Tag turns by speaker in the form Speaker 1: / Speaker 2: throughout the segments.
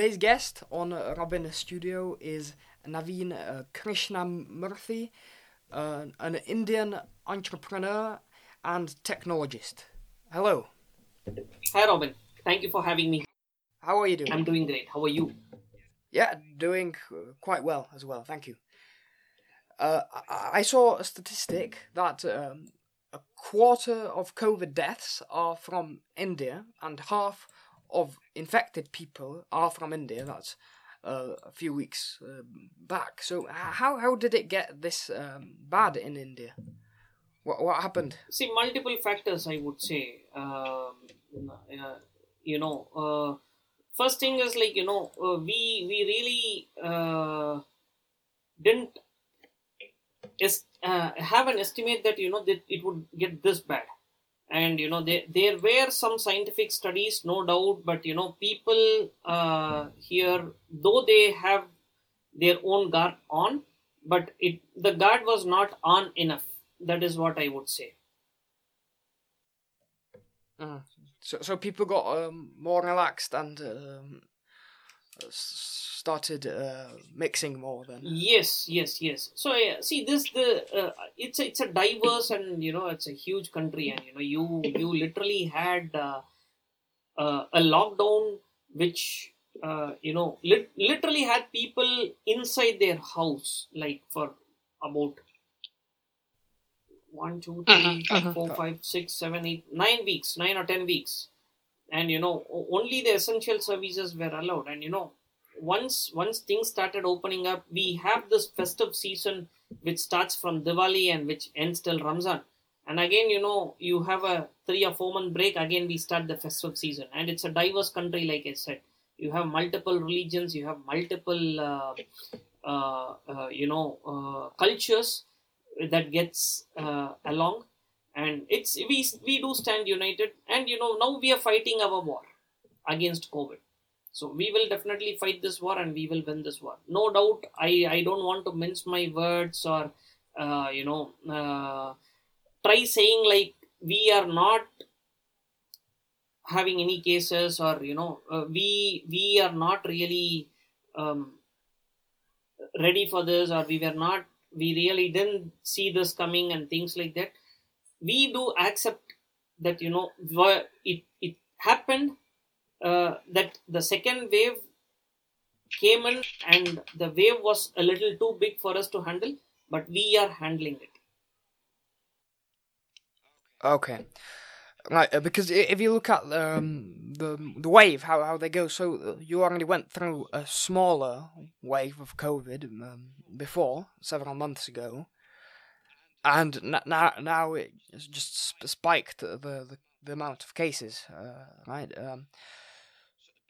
Speaker 1: today's guest on Robin Studio is Naveen uh, Krishnamurthy, uh, an Indian entrepreneur and technologist. Hello.
Speaker 2: Hi, Robin. Thank you for having me.
Speaker 1: How are you doing?
Speaker 2: I'm doing great. How are you?
Speaker 1: Yeah, doing uh, quite well as well. Thank you. Uh, I-, I saw a statistic that um, a quarter of COVID deaths are from India and half of infected people are from India. That's uh, a few weeks uh, back. So how how did it get this um, bad in India? What what happened?
Speaker 2: See, multiple factors. I would say. Um, uh, you know, uh, first thing is like you know uh, we we really didn't is have an estimate that you know that it would get this bad and you know there there were some scientific studies no doubt but you know people uh, here though they have their own guard on but it the guard was not on enough. That is what i would say.
Speaker 1: Uh, so so people got um, more relaxed and um, started uh, mixing more then
Speaker 2: yes yes yes so yeah, see this the uh, it's a, it's a diverse and you know it's a huge country and you know you you literally had uh, uh a lockdown which uh, you know lit- literally had people inside their house like for about one two three
Speaker 1: uh-huh.
Speaker 2: four five six seven eight nine weeks nine or ten weeks and you know only the essential services were allowed. And you know once once things started opening up we have this festive season which starts from diwali and which ends till ramzan. And again you know you have a three or four month break again we start the festive season. And it's a diverse country like i said. You have multiple religions you have multiple uh, uh, uh, you know uh, cultures that gets uh, along and it's we we do stand united. And you know now we are fighting our war against covid. So we will definitely fight this war and we will win this war. No doubt i i don't want to mince my words or uh, you know uh, try saying like we are not having any cases or you know uh, we we are not really um, ready for this or we were not we really didn't see this coming and things like that we do accept that you know it it happened uh, that the second wave came in and the wave was a little too big for us to handle but we are handling it.
Speaker 1: Okay. Right uh, because if you look at um, the the wave how, how they go so uh, you already went through a smaller wave of covid um, before several months ago and now now it's just spiked the the, the amount of cases, uh, right? Um,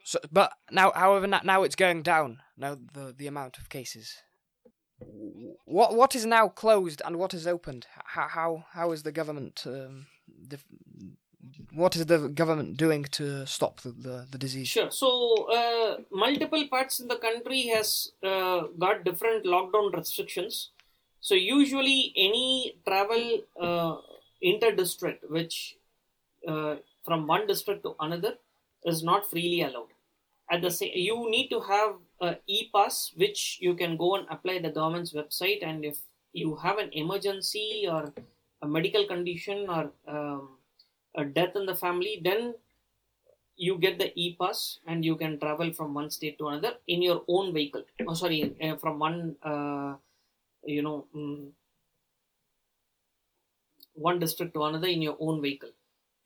Speaker 1: so, but now, however, now it's going down. Now the the amount of cases. What what is now closed and what is opened? How how how is the government? Um, what is the government doing to stop the, the, the disease?
Speaker 2: Sure. So, uh, multiple parts in the country has uh, got different lockdown restrictions. So usually any travel uh, inter-district, which uh, from one district to another, is not freely allowed. At the same, you need to have a e-pass, which you can go and apply the government's website. And if you have an emergency or a medical condition or um, a death in the family, then you get the e-pass and you can travel from one state to another in your own vehicle. Oh, sorry, uh, from one uh, you know um, one district to another in your own vehicle.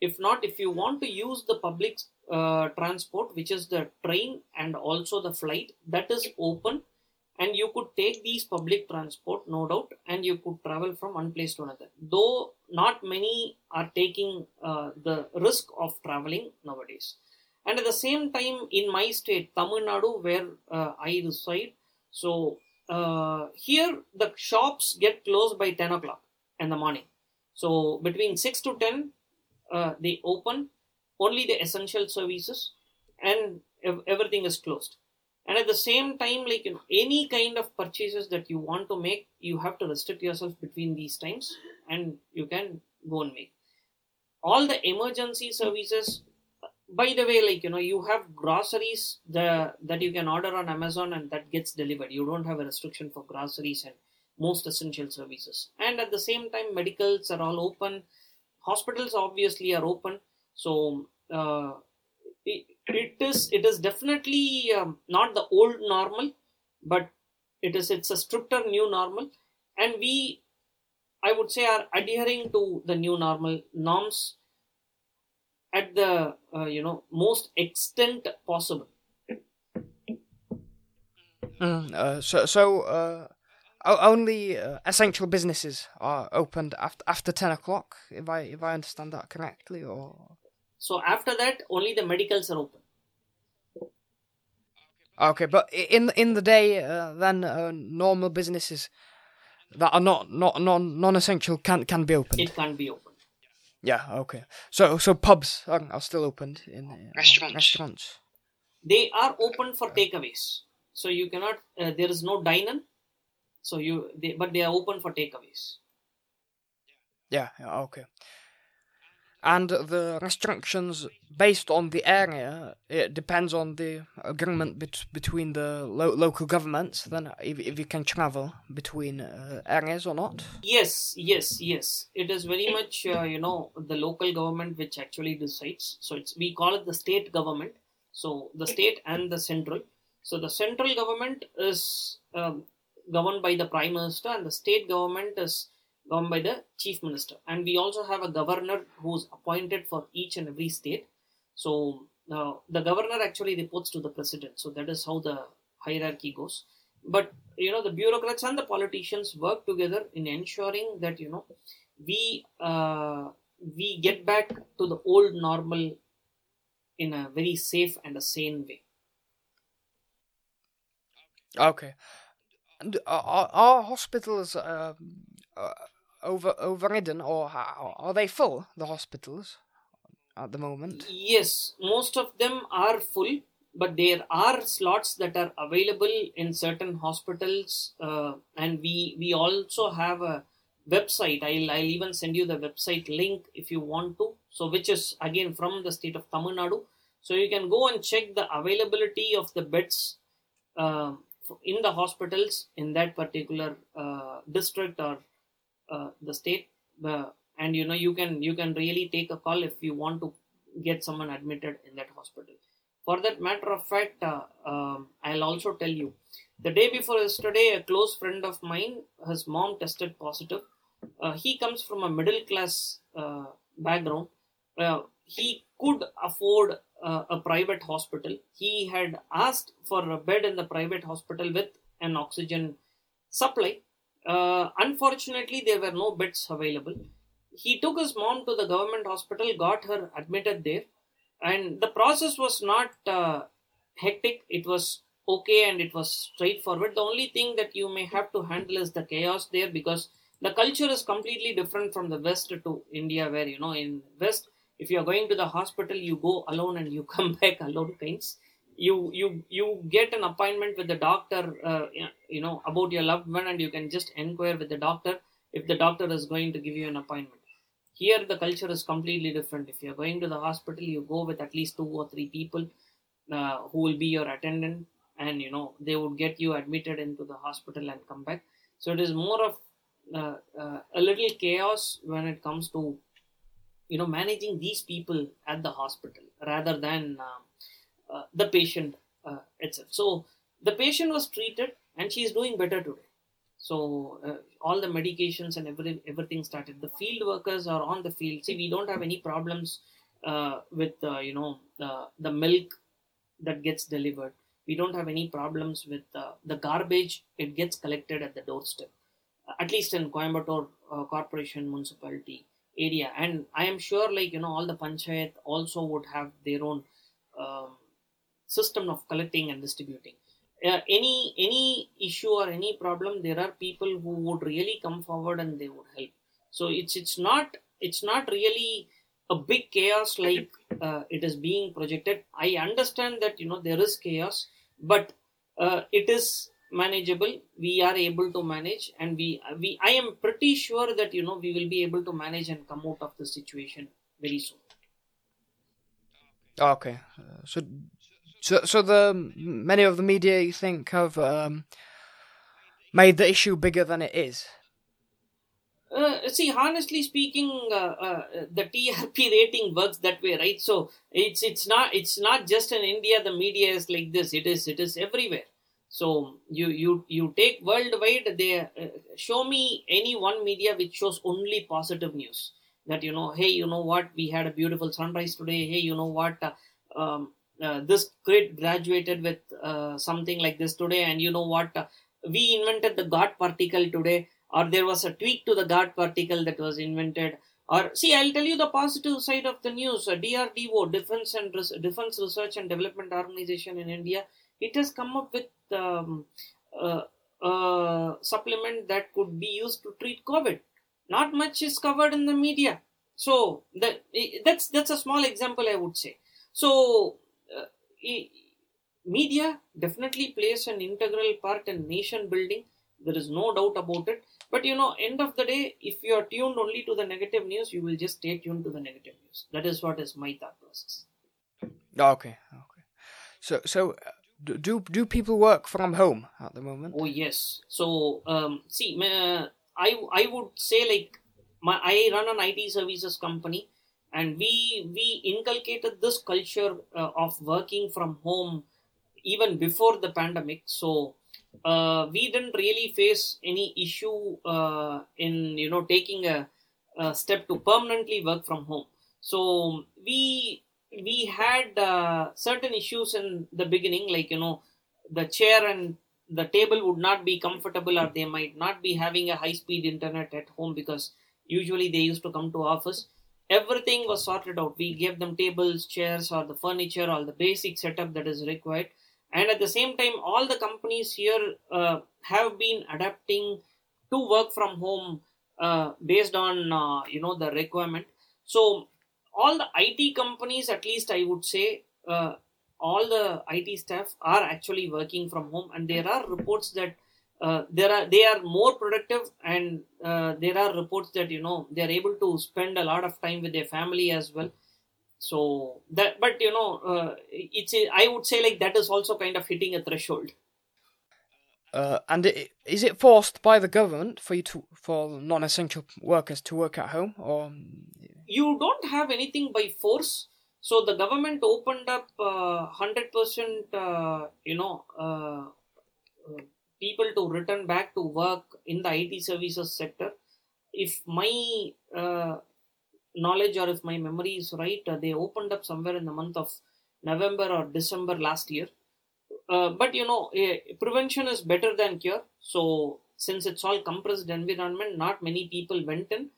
Speaker 2: If not if you want to use the public uh, transport which is the train and also the flight that is open and you could take these public transport no doubt and you could travel from one place to another. Though not many are taking uh, the risk of traveling nowadays. And at the same time in my state tamil nadu where uh, i reside so uh, here the shops get closed by 10 o'clock in the morning. So between 6 to 10 uh, they open only the essential services and ev- everything is closed. And at the same time like you know, any kind of purchases that you want to make you have to restrict yourself between these times and you can go and make. All the emergency services by the way like you know you have groceries the, that you can order on amazon and that gets delivered. You don't have a restriction for groceries and most essential services. And at the same time medicals are all open. Hospitals obviously are open. So uh, it, it is it is definitely um, not the old normal but it is it's a stricter new normal. And we i would say are adhering to the new normal norms at the uh, you know most extent possible
Speaker 1: Mm, uh, so, so uh, only uh, essential businesses are opened after after ten o'clock. If I if I understand that correctly, or
Speaker 2: so after that, only the medicals are open.
Speaker 1: Okay, but in in the day, uh, then uh, normal businesses that are not not non non essential can can be opened.
Speaker 2: It can be opened.
Speaker 1: Yeah. Okay. So so pubs are, are still opened in uh,
Speaker 3: restaurants.
Speaker 1: Restaurants.
Speaker 2: They are open for takeaways. So you cannot. Uh, there is no dine-in. So you, they, but they are open for takeaways.
Speaker 1: Yeah. yeah okay and the restrictions based on the area it depends on the agreement bet- between the lo- local governments then if, if you can travel between uh, areas or not.
Speaker 2: Yes yes yes. It is very much uh, you know the local government which actually decides. So it's we call it the state government. So the state and the central. So the central government is um, governed by the prime minister and the state government is governed by the chief minister. And we also have a governor who's appointed for each and every state. So uh, the governor actually reports to the president. So that is how the hierarchy goes. But you know the bureaucrats and the politicians work together in ensuring that you know we uh, we get back to the old normal in a very safe and a sane way.
Speaker 1: Okay. And are hospitals uh, uh, over overridden, or are they full? The hospitals at the moment.
Speaker 2: Yes, most of them are full, but there are slots that are available in certain hospitals, uh, and we we also have a website. I'll I'll even send you the website link if you want to. So, which is again from the state of Tamil Nadu. So you can go and check the availability of the beds. Uh, in the hospitals in that particular uh, district or uh, the state uh, and you know you can you can really take a call if you want to get someone admitted in that hospital. For that matter of fact uh, um, i'll also tell you the day before yesterday a close friend of mine his mom tested positive. Uh, he comes from a middle class uh, background. He could afford a private hospital. He had asked for a bed in the private hospital with an oxygen supply uh, unfortunately, there were no beds available. He took his mom to the government hospital, got her admitted there, and the process was not uh, hectic. It was okay and it was straightforward. The only thing that you may have to handle is the chaos there because the culture is completely different from the West to India, where you know in West, if you are going to the hospital, you go alone and you come back alone, kinds you you you get an appointment with the doctor uh, you know about your loved one and you can just inquire with the doctor if the doctor is going to give you an appointment. Here the culture is completely different. If you're going to the hospital you go with at least two or three people uh, who will be your attendant and you know they would get you admitted into the hospital and come back. So it is more of uh, uh a little chaos when it comes to you know managing these people at the hospital rather than um, uh, the patient uh, itself. So the patient was treated and she is doing better today. So uh, all the medications and every, everything started. The field workers are on the field. See, we don't have any problems with you know the milk that gets delivered. We don't have any problems with the garbage. It gets collected at the doorstep at least in Coimbatore uh, Corporation municipality area. And I am sure, like you know, all the panchayat also would have their own um, system of collecting and distributing. Uh, any any issue or any problem, there are people who would really come forward and they would help. So it's it's not it's not really a big chaos like uh, it is being projected. I understand that you know there is chaos, but uh, it is manageable. We are able to manage, and we we I am pretty sure that you know we will be able to manage and come out of the situation very soon.
Speaker 1: Okay, uh, so so so the many of the media you think have um, made the issue bigger than it is.
Speaker 2: Uh, see, honestly speaking, uh, uh, the TRP rating works that way, right? So it's it's not it's not just in India. The media is like this. It is it is everywhere. So you you you take worldwide. They uh, show me any one media which shows only positive news. That you know, hey, you know what? We had a beautiful sunrise today. Hey, you know what? Uh, um, uh, this kid graduated with something like this today, and you know what? we invented the God particle today or there was a tweak to the God particle that was invented. Or see, I'll tell you the positive side of the news. DRDO, Defense and Res- Defense Research and Development Organization in India, it has come up with um, uh, a supplement that could be used to treat COVID. Not much is covered in the media, so that that's that's a small example I would say. So. Uh, media definitely plays an integral part in nation building. There is no doubt about it. But you know end of the day if you are tuned only to the negative news you will just stay tuned to the negative news. That is what is my thought process.
Speaker 1: Okay okay. So so uh, do do people work from home at the moment?
Speaker 2: Oh yes. So um, see uh, i i would say like my i run an it services company and we we inculcated this culture uh, of working from home even before the pandemic. So uh, we didn't really face any issue uh, in you know taking a, a, step to permanently work from home. So we we had uh, certain issues in the beginning like you know the chair and the table would not be comfortable or they might not be having a high speed internet at home because usually they used to come to office everything was sorted out. We gave them tables chairs or the furniture all the basic setup that is required. And at the same time all the companies here uh, have been adapting to work from home uh, based on uh, you know the requirement. So all the it companies at least i would say uh, all the it staff are actually working from home and there are reports that uh, there are they are more productive and uh, there are reports that you know they are able to spend a lot of time with their family as well. So that but you know uh, it's a, i would say like that is also kind of hitting a threshold.
Speaker 1: Uh, and it, is it forced by the government for you to for non-essential workers to work at home or?
Speaker 2: You don't have anything by force. So the government opened up uh, 100% uh, you know uh, uh, people to return back to work in the it services sector if my knowledge or if my memory is right, uh, they opened up somewhere in the month of November or December last year. Uh, but you know, prevention is better than cure. So since it's all compressed environment, not many people went in.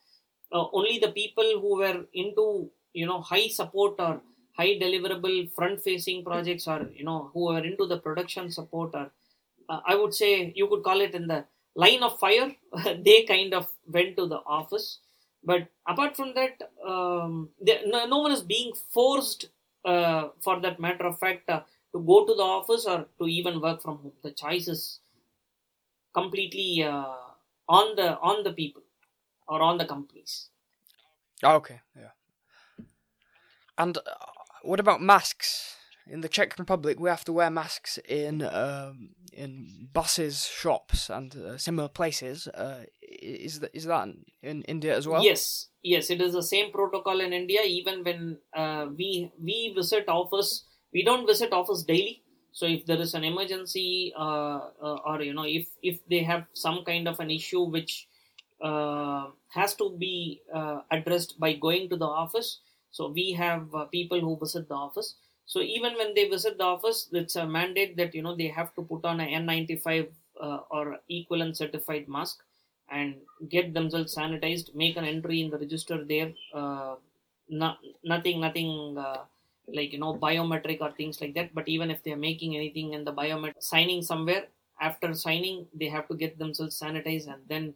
Speaker 2: Uh, only the people who were into you know high support or high deliverable front facing projects or you know who were into the production support or uh, i would say you could call it in the line of fire they kind of went to the office but apart from that, um, no, no, one is being forced, uh, for that matter of fact, uh, to go to the office or to even work from home. The choice is completely uh, on the on the people or on the companies.
Speaker 1: Okay, yeah. And uh, what about masks? In the Czech Republic, we have to wear masks in um, in buses, shops, and uh, similar places. Uh, is that is that in India as well?
Speaker 2: Yes, yes, it is the same protocol in India. Even when uh, we we visit office, we don't visit office daily. So if there is an emergency, uh, uh, or you know, if if they have some kind of an issue which uh, has to be addressed by going to the office, so we have people who visit the office. So even when they visit the office, it's a mandate that you know they have to put on a N95 uh, or equivalent certified mask and get themselves sanitized make an entry in the register there uh, not, nothing nothing uh, like you know biometric or things like that. But even if they're making anything in the biometric signing somewhere after signing they have to get themselves sanitized and then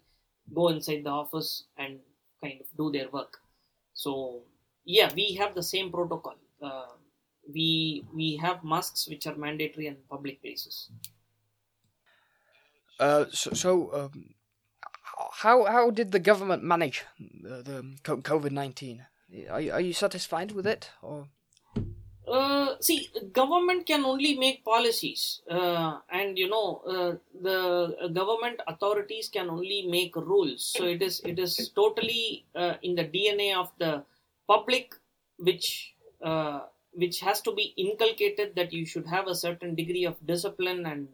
Speaker 2: go inside the office and kind of do their work. So yeah we have the same protocol uh, we we have masks which are mandatory in public places
Speaker 1: uh, so, so um, how how did the government manage the, the COVID nineteen? Are you, are you satisfied with it or?
Speaker 2: Uh, see, government can only make policies, uh, and you know uh, the government authorities can only make rules. So it is it is totally uh, in the DNA of the public, which uh, which has to be inculcated that you should have a certain degree of discipline and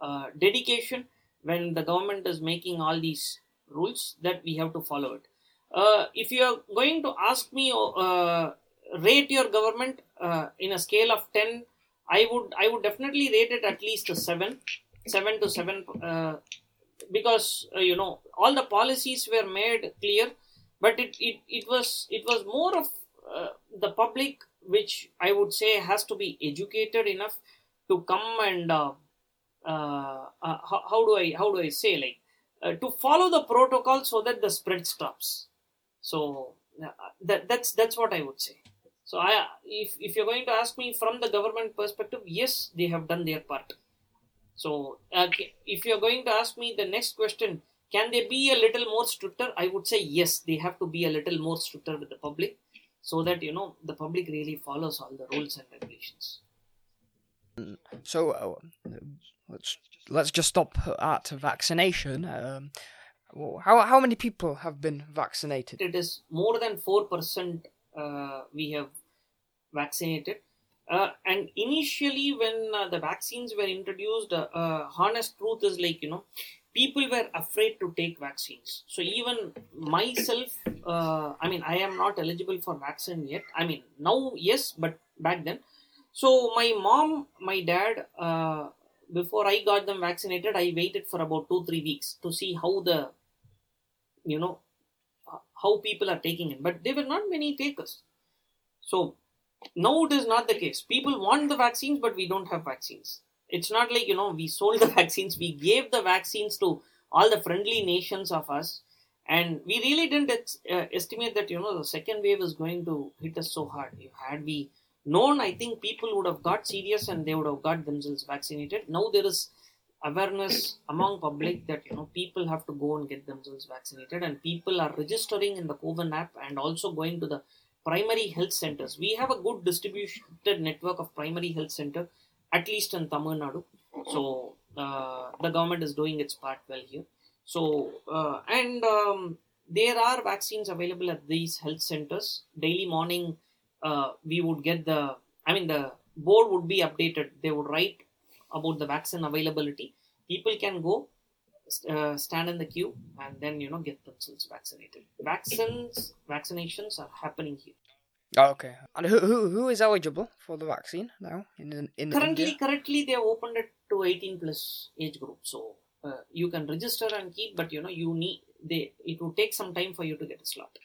Speaker 2: uh, dedication when the government is making all these rules that we have to follow it. if you are going to ask me rate your government uh, in a scale of 10 i would i would definitely rate it at least a 7 7 to 7 uh, because uh, you know all the policies were made clear but it it, it was it was more of uh, the public which i would say has to be educated enough to come and uh, uh, how, how do i how do i say like to follow the protocol so that the spread stops so that that's that's what i would say so I, if if you're going to ask me from the government perspective, yes, they have done their part. So uh, if you're going to ask me the next question, can they be a little more stricter? I would say yes, they have to be a little more stricter with the public, so that you know the public really follows all the rules and regulations.
Speaker 1: So uh, let's let's just stop at vaccination. Um, how how many people have been vaccinated?
Speaker 2: It is more than four percent uh, we have vaccinated. Uh, and initially, when uh, the vaccines were introduced, honest truth is like, you know, people were afraid to take vaccines. So even myself, uh, I mean, I am not eligible for vaccine yet. I mean, now, yes, but back then. So my mom, my dad, uh, before I got them vaccinated, I waited for about two, three weeks to see how the, you know, how people are taking it, but there were not many takers. So now it is not the case. People want the vaccines, but we don't have vaccines. It's not like, you know, we sold the vaccines, we gave the vaccines to all the friendly nations of us, and we really didn't uh, estimate that, you know, the second wave is going to hit us so hard. If Had we known, I think people would have got serious and they would have got themselves vaccinated. Now there is awareness among public that you know people have to go and get themselves vaccinated and people are registering in the CoWIN app and also going to the primary health centers we have a good distributed network of primary health center at least in tamil nadu. So uh, the government is doing its part well here. So uh, and um, there are vaccines available at these health centers. Daily morning uh, we would get the i mean the board would be updated. They would write about the vaccine availability. People can go uh, stand in the queue and then you know get themselves vaccinated. Vaccines vaccinations are happening here
Speaker 1: oh, okay and who, who who is eligible for the vaccine now in, in
Speaker 2: currently
Speaker 1: India?
Speaker 2: currently they have opened it to 18 plus age group so uh, you can register and keep but you know you need they it will take some time for you to get a slot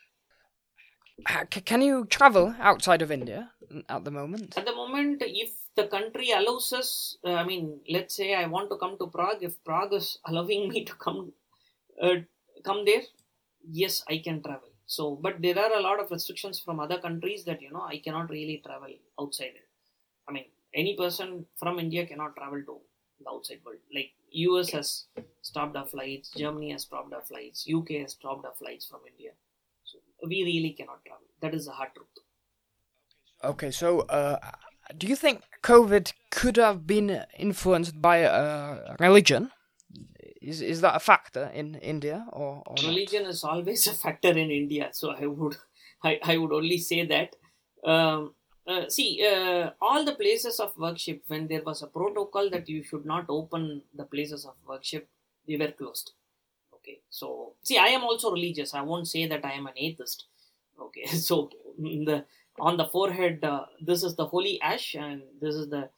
Speaker 1: can you travel outside of India at the moment?
Speaker 2: At the moment, if the country allows us, uh, I mean, let's say I want to come to Prague. If Prague is allowing me to come, uh, come there, yes, I can travel. So, but there are a lot of restrictions from other countries that you know I cannot really travel outside. I mean, any person from India cannot travel to the outside world. Like US has stopped our flights, Germany has stopped our flights, UK has stopped our flights from India. So we really cannot travel. That is the hard truth.
Speaker 1: Okay, so uh, do you think COVID could have been influenced by uh, religion? Is is that a factor in India or, or
Speaker 2: religion not? is always a factor in India? So I would I, I would only say that. Um, uh, see, uh, all the places of worship, when there was a protocol that you should not open the places of worship, they were closed. Okay, so see, I am also religious. I won't say that I am an atheist. Okay, so the on the forehead uh, this is the holy ash and this is the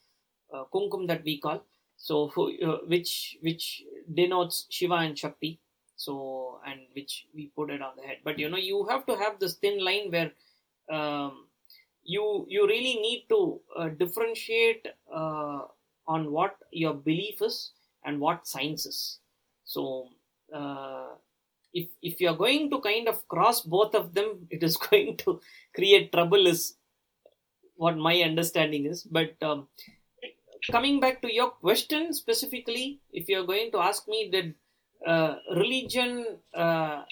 Speaker 2: uh, kumkum that we call so uh, which which denotes shiva and shakti. So and which we put it on the head. But you know you have to have this thin line where um, you you really need to uh, differentiate uh, on what your belief is and what science is. So uh, if if you're going to kind of cross both of them it is going to create trouble is what my understanding is. But um, coming back to your question specifically if you're going to ask me did uh, religion uh,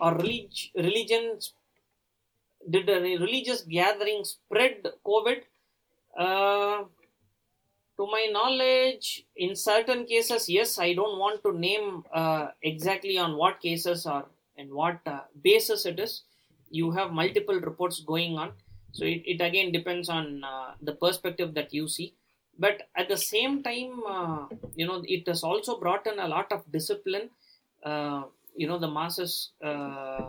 Speaker 2: or relig- religion did a religious gathering spread covid Uh, to my knowledge, in certain cases, yes, I don't want to name uh, exactly on what cases or and what uh, basis it is. You have multiple reports going on, so it, it again depends on uh, the perspective that you see. But at the same time, uh, you know, it has also brought in a lot of discipline. Uh, you know, the masses uh,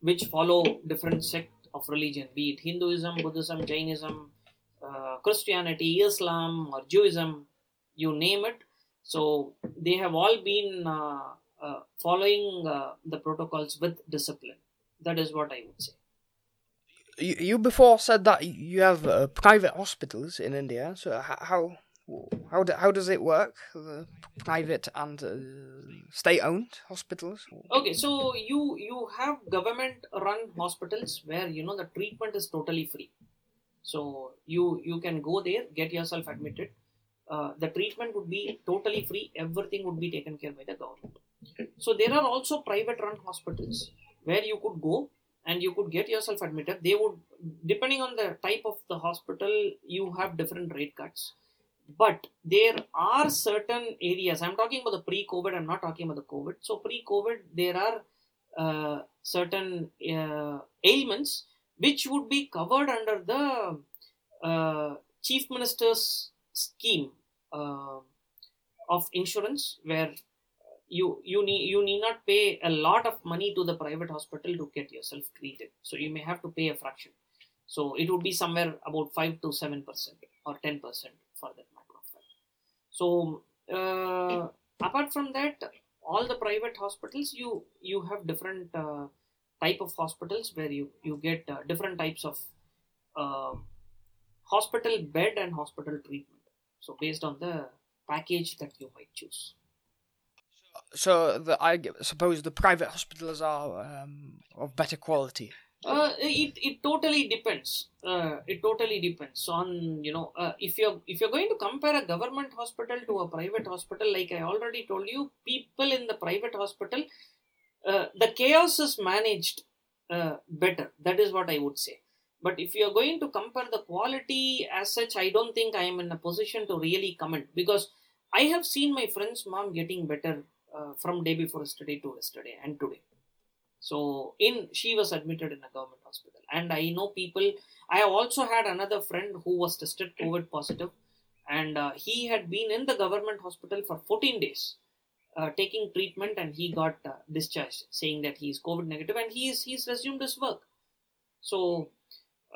Speaker 2: which follow different sect of religion, be it Hinduism, Buddhism, Jainism, uh, Christianity, Islam, or Judaism, you name it. So they have all been uh, uh, following the protocols with discipline. That is what I would say.
Speaker 1: You, you before said that you have uh, private hospitals in India. So how how do, how does it work? The private and uh, state-owned hospitals.
Speaker 2: Okay, so you you have government-run hospitals where you know the treatment is totally free. So you you can go there, get yourself admitted. Uh, the treatment would be totally free. Everything would be taken care by the government. So there are also private-run hospitals where you could go and you could get yourself admitted. They would, depending on the type of the hospital, you have different rate cuts. But there are certain areas. I'm talking about the pre-COVID. I'm not talking about the COVID. So pre-COVID, there are uh, certain uh, ailments which would be covered under the uh, chief minister's scheme uh, of insurance where you you need you need not pay a lot of money to the private hospital to get yourself treated. So you may have to pay a fraction. So it would be somewhere about 5 to 7 percent or 10 percent for that matter of fact. So uh, apart from that all the private hospitals you you have different uh, type of hospitals where you you get uh, different types of uh, hospital bed and hospital treatment. So based on the package that you might choose
Speaker 1: So I suppose the private hospitals are um, of better quality.
Speaker 2: uh, it, it totally depends. Uh, it totally depends on you know uh, if you're if you're going to compare a government hospital to a private hospital like i already told you people in the private hospital uh, the chaos is managed uh, better. That is what i would say. But if you're going to compare the quality as such i don't think i am in a position to really comment because i have seen my friend's mom getting better uh, from day before yesterday to yesterday and today. So in she was admitted in a government hospital. And i know people i also had another friend who was tested covid positive. And uh, he had been in the government hospital for 14 days uh, taking treatment and he got uh, discharged saying that he is covid negative and he is he's resumed his work. So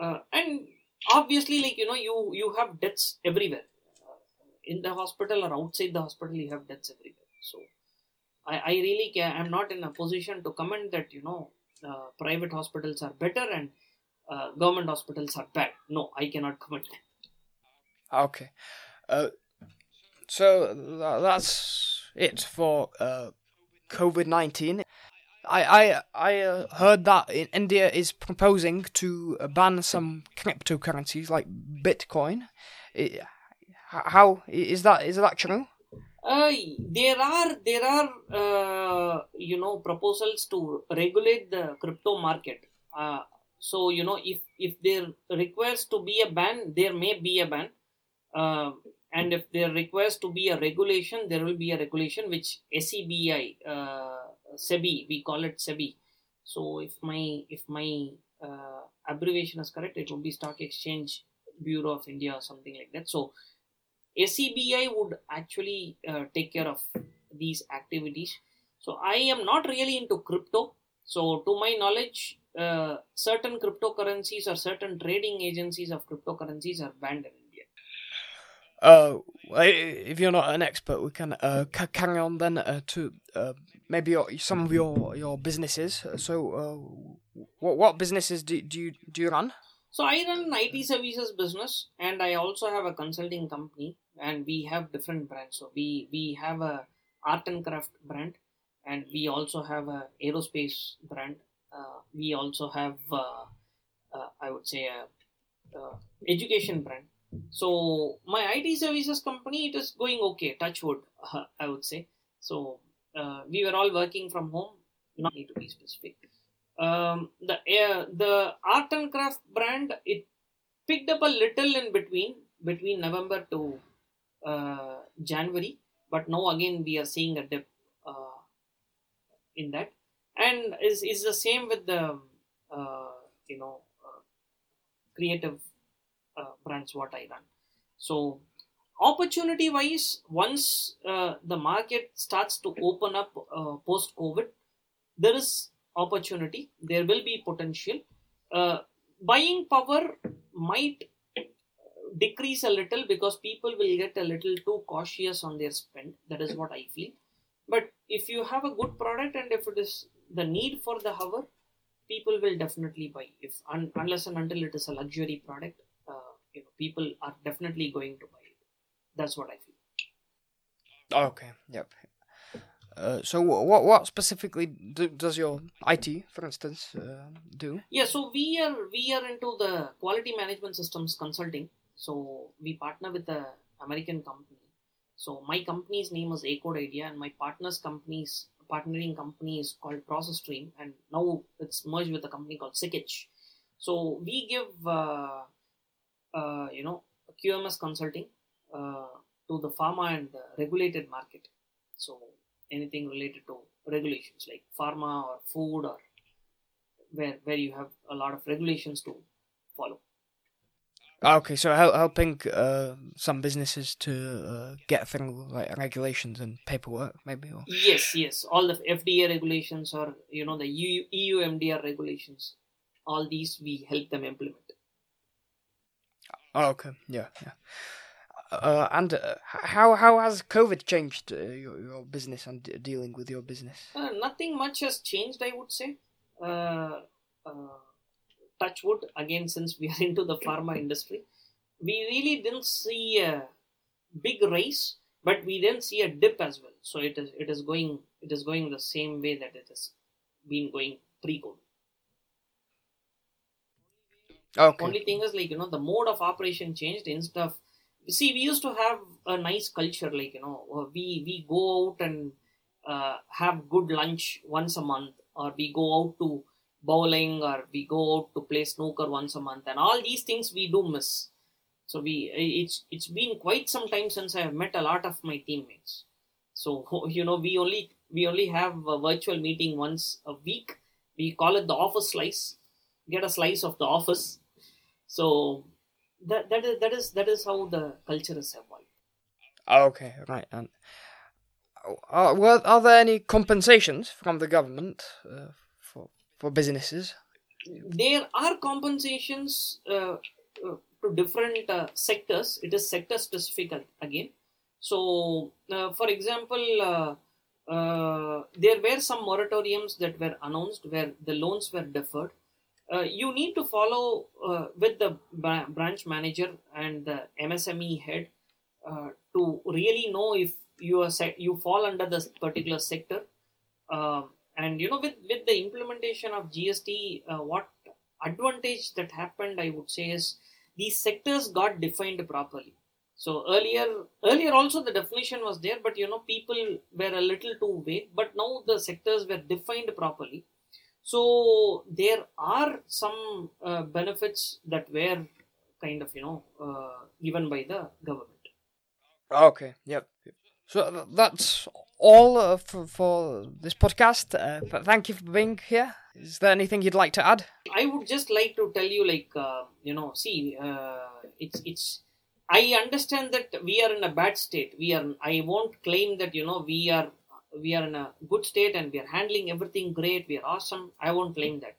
Speaker 2: uh, and obviously like you know you you have deaths everywhere. Uh, in the hospital or outside the hospital you have deaths everywhere. So I, I really can I'm not in a position to comment that you know uh, private hospitals are better and uh, government hospitals are bad. No, I cannot comment.
Speaker 1: Okay. Uh, so tha- that's it for uh, COVID nineteen. I I I uh, heard that in India is proposing to uh, ban some cryptocurrencies like Bitcoin. How is that? Is that true?
Speaker 2: Uh, there are there are uh, you know proposals to regulate the crypto market. Uh, so you know if if there requires to be a ban, there may be a ban. Uh, and if there requires to be a regulation, there will be a regulation which SEBI, uh, SEBI, we call it SEBI. So if my if my abbreviation is correct, it will be Stock Exchange Bureau of India or something like that. So SEBI would actually uh, take care of these activities. So I am not really into crypto. So to my knowledge, uh, certain cryptocurrencies or certain trading agencies of cryptocurrencies are banned in India.
Speaker 1: Uh, if you're not an expert, we can uh, ca- carry on then uh, to uh, maybe your, some of your your businesses. So, uh, what what businesses do do you do you run?
Speaker 2: So I run an IT services business and I also have a consulting company and we have different brands. So we we have a art and craft brand and we also have a aerospace brand. Uh, we also have uh, uh, I would say a, uh education brand. So my IT services company it is going okay. Touch wood, I would say. So uh, we were all working from home. Not need to be specific um, the uh, the art and craft brand it picked up a little in between between November to uh, January, but now again we are seeing a dip uh, in that, and is is the same with the uh, you know uh, creative uh, brands what I run. So opportunity wise, once the market starts to open up post COVID, there is opportunity. There will be potential. Uh, buying power might decrease a little because people will get a little too cautious on their spend. That is what I feel. But if you have a good product and if it is the need for the hover, people will definitely buy. If un, unless and until it is a luxury product, uh, you know, people are definitely going to buy it. That's what I feel.
Speaker 1: Okay. Yep. Uh, so what what specifically do, does your IT, for instance, uh, do?
Speaker 2: Yeah, so we are we are into the quality management systems consulting. So we partner with a American company. So my company's name is Acode Idea, and my partner's company's partnering company is called Process Stream, and now it's merged with a company called Sikich. So we give uh, uh, you know QMS consulting uh, to the pharma and the regulated market. So anything related to regulations like pharma or food or where where you have a lot of regulations to follow.
Speaker 1: Okay, so hel- helping uh, some businesses to uh, get through like regulations and paperwork, maybe. Or...
Speaker 2: Yes, yes, all the FDA regulations or you know the EU, EU MDR regulations, all these we help them implement.
Speaker 1: Oh, okay, yeah, yeah. Uh, and uh, how how has COVID changed uh, your, your business and d- dealing with your business?
Speaker 2: Uh, nothing much has changed, I would say. Uh, uh, touch wood again, since we are into the pharma industry, we really didn't see a big rise, but we didn't see a dip as well. So it is it is going it is going the same way that it has been going pre-COVID.
Speaker 1: Okay.
Speaker 2: Only thing is like you know the mode of operation changed instead of see we used to have a nice culture like you know uh, we we go out and uh, have good lunch once a month or we go out to bowling or we go out to play snooker once a month and all these things we do miss. So we it's it's been quite some time since i have met a lot of my teammates. So you know we only we only have a virtual meeting once a week. We call it the office slice. Get a slice of the office. So that that is that is that is how the culture is evolved.
Speaker 1: Okay, right. And uh, well, are there any compensations from the government uh, for for businesses?
Speaker 2: There are compensations uh, uh to different uh, sectors. It is sector specific again. So, uh, for example, there were some moratoriums that were announced where the loans were deferred uh, you need to follow uh, with the branch manager and the MSME head uh, to really know if you are se- you fall under this particular sector. Um, and you know, with with the implementation of GST, uh, what advantage that happened, I would say, is these sectors got defined properly. So earlier, earlier also the definition was there, but you know, people were a little too vague. But now the sectors were defined properly so there are some uh, benefits that were kind of you know uh, given by the government.
Speaker 1: Okay. Yep. So that's all uh, for, for this podcast. Uh, thank you for being here. Is there anything you'd like to add?
Speaker 2: I would just like to tell you, like uh, you know, see, uh, it's it's. I understand that we are in a bad state. We are. I won't claim that you know we are we are in a good state and we are handling everything great we are awesome. I won't claim that.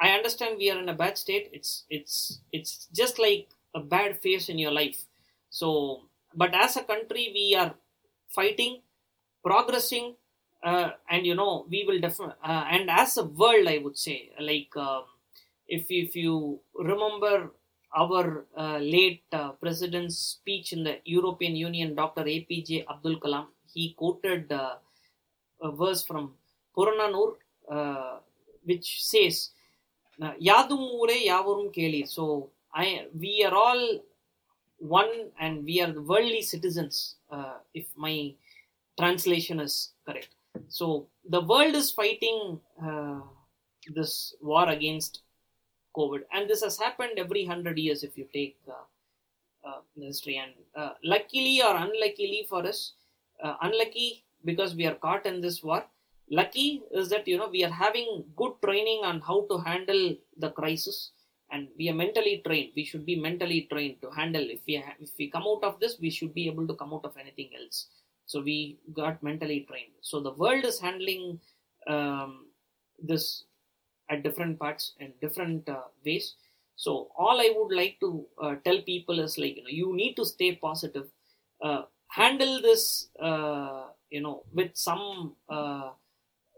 Speaker 2: I understand we are in a bad state. It's it's it's just like a bad phase in your life. So but as a country we are fighting progressing uh, and you know we will definitely uh, and as a world i would say like um, if if you remember our uh, late uh, president's speech in the european union dr apj abdul kalam he quoted uh, a verse from Purananur, uh, which says, Yadum ure yavarum keli. So I, we are all one and we are the worldly citizens, uh, if my translation is correct. So the world is fighting uh, this war against COVID, and this has happened every hundred years if you take uh, uh, history. And uh, luckily or unluckily for us, uh, unlucky because we are caught in this war. Lucky is that you know we are having good training on how to handle the crisis, and we are mentally trained. We should be mentally trained to handle. If we ha- if we come out of this, we should be able to come out of anything else. So we got mentally trained. So the world is handling um, this at different parts and different uh, ways. So all I would like to uh, tell people is like you know you need to stay positive, uh, handle this uh, you know with some uh,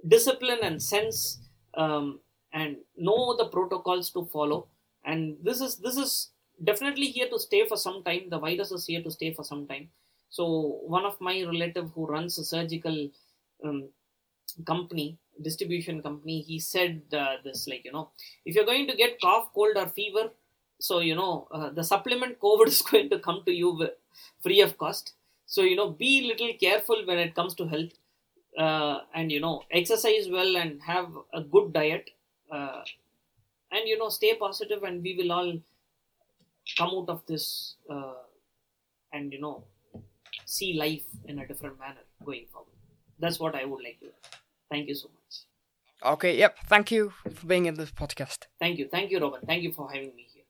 Speaker 2: discipline and sense, um, and know the protocols to follow. And this is this is definitely here to stay for some time. The virus is here to stay for some time. So one of my relative who runs a surgical um, company distribution company he said uh, this like you know if you're going to get cough cold or fever so you know uh, the supplement covid is going to come to you free of cost so you know be little careful when it comes to health uh, and you know exercise well and have a good diet uh, and you know stay positive and we will all come out of this uh, and you know see life in a different manner going forward that's what i would like to thank you so much
Speaker 1: Okay, yep. Thank you for being in this podcast.
Speaker 2: Thank you. Thank you, Robin. Thank you for having me here.